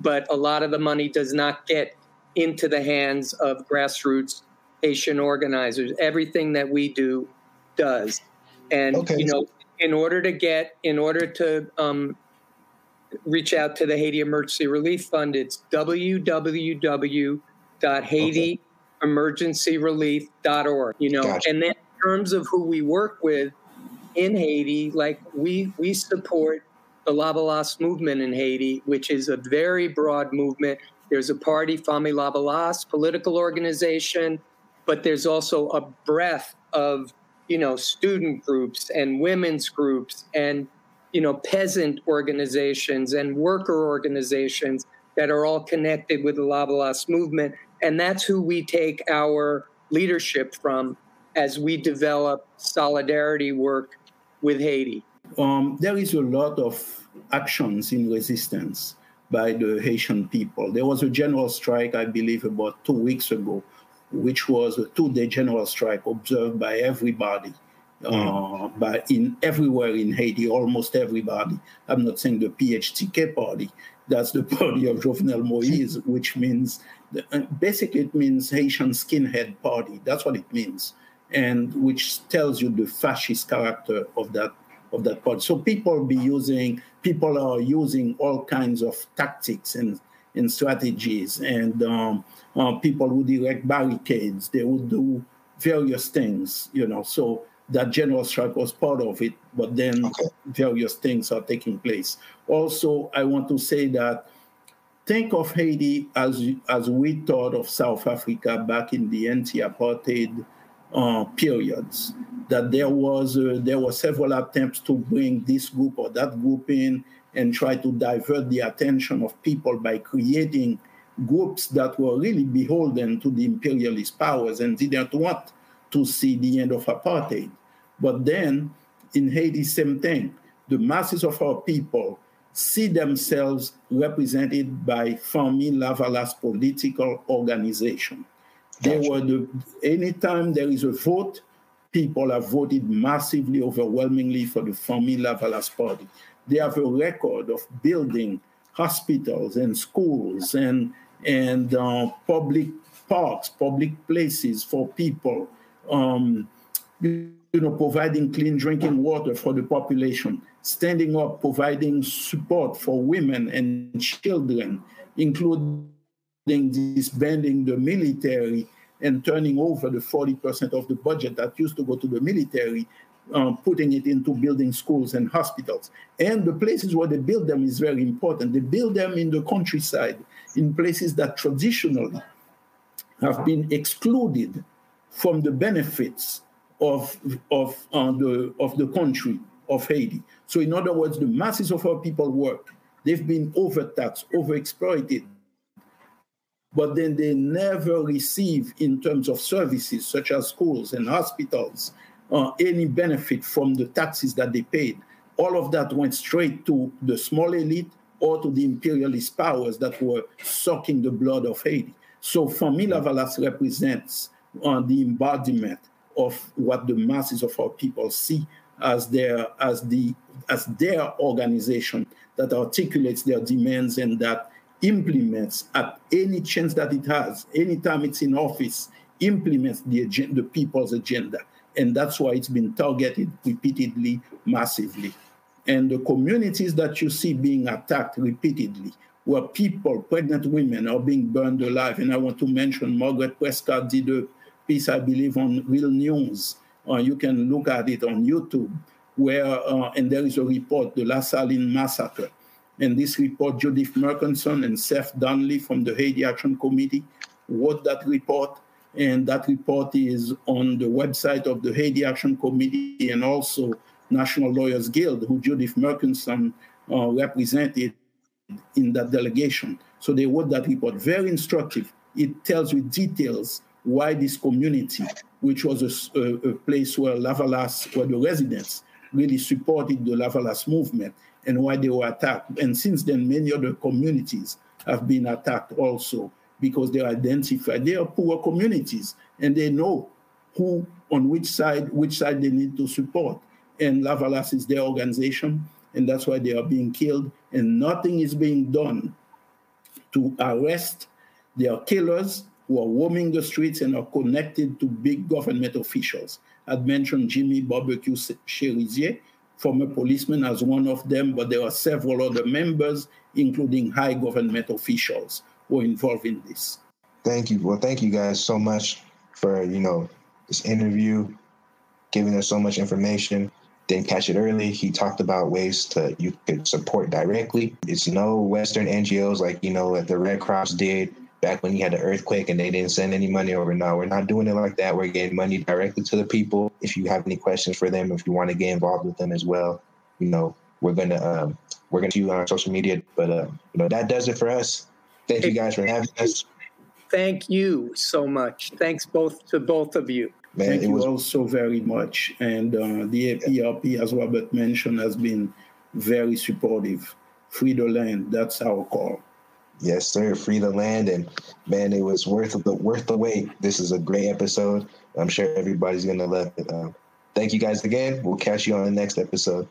but a lot of the money does not get into the hands of grassroots Haitian organizers everything that we do does and okay. you know in order to get in order to um, reach out to the Haiti Emergency Relief Fund it's www.haitiemergencyrelief.org you know gotcha. and then in terms of who we work with in Haiti, like we we support the Lavalas movement in Haiti, which is a very broad movement. There's a party, Famille Lavalas, political organization, but there's also a breadth of you know student groups and women's groups and you know peasant organizations and worker organizations that are all connected with the Lavalas movement, and that's who we take our leadership from as we develop solidarity work with Haiti?
Um, there is a lot of actions in resistance by the Haitian people. There was a general strike, I believe, about two weeks ago, which was a two-day general strike observed by everybody, mm. uh, by in everywhere in Haiti, almost everybody. I'm not saying the PHTK party. That's the party of Jovenel Moise, *laughs* which means uh, basically it means Haitian skinhead party. That's what it means and which tells you the fascist character of that of that party. So people be using people are using all kinds of tactics and and strategies, and um, uh, people would erect barricades. They would do various things, you know. So that general strike was part of it, but then okay. various things are taking place. Also, I want to say that think of Haiti as as we thought of South Africa back in the anti-apartheid uh, periods. That there was uh, there were several attempts to bring this group or that group in and try to divert the attention of people by creating groups that were really beholden to the imperialist powers and didn't want to see the end of apartheid. But then in Haiti, same thing. The masses of our people see themselves represented by Famille Lavalas political organization. They were the anytime there is a vote, people have voted massively, overwhelmingly for the Famille Lavalas party. they have a record of building hospitals and schools and and uh, public parks, public places for people, um, you, know, providing clean drinking water for the population, standing up, providing support for women and children, including disbanding the military and turning over the 40% of the budget that used to go to the military, um, putting it into building schools and hospitals. And the places where they build them is very important. They build them in the countryside, in places that traditionally have been excluded from the benefits of, of, uh, the, of the country of Haiti. So, in other words, the masses of our people work. They've been overtaxed, overexploited, but then they never receive, in terms of services such as schools and hospitals, uh, any benefit from the taxes that they paid. All of that went straight to the small elite or to the imperialist powers that were sucking the blood of Haiti. So Famille Lavalas represents uh, the embodiment of what the masses of our people see as their as the as their organization that articulates their demands and that implements at any chance that it has, anytime it's in office, implements the, agenda, the people's agenda. And that's why it's been targeted repeatedly, massively. And the communities that you see being attacked repeatedly, where people, pregnant women, are being burned alive. And I want to mention Margaret Prescod did a piece, I believe, on Real News. Uh, you can look at it on YouTube, where, uh, and there is a report, the La Saline Massacre, and this report, Judith Mirkinson and Seth Donnelly from the Haiti Action Committee wrote that report. And that report is on the website of the Haiti Action Committee and also National Lawyers Guild, who Judith Mirkinson uh, represented in that delegation. So they wrote that report, very instructive. It tells with details why this community, which was a, a, a place where Lavalas, where the residents really supported the Lavalas movement, and why they were attacked. And since then, many other communities have been attacked also because they identify they are poor communities and they know who on which side which side they need to support. And Lavalas is their organization, and that's why they are being killed. And nothing is being done to arrest their killers who are roaming the streets and are connected to big government officials. I'd mentioned Jimmy Barbecue Cherizier, former policeman, as one of them, but there are several other members, including high government officials, who are involved in this.
Thank you. Well, thank you guys so much for you know this interview, giving us so much information. Didn't catch it early. He talked about ways to you could support directly. It's no Western NGOs like you know that the Red Cross did back when you had the earthquake and they didn't send any money over. No, we're not doing it like that. We're getting money directly to the people. If you have any questions for them, if you want to get involved with them as well, you know, we're gonna um, we're gonna do you on social media. But uh, you know, that does it for us. Thank you guys for having us.
Thank you so much. Thanks both to both of you.
Man, Thank you was... also very much. And uh, the APRP, as Robert mentioned, has been very supportive. Free the land, that's our call.
Yes, sir. Free the land, and man, it was worth the worth the wait. This is a great episode. I'm sure everybody's gonna love it. Uh, thank you guys again. We'll catch you on the next episode.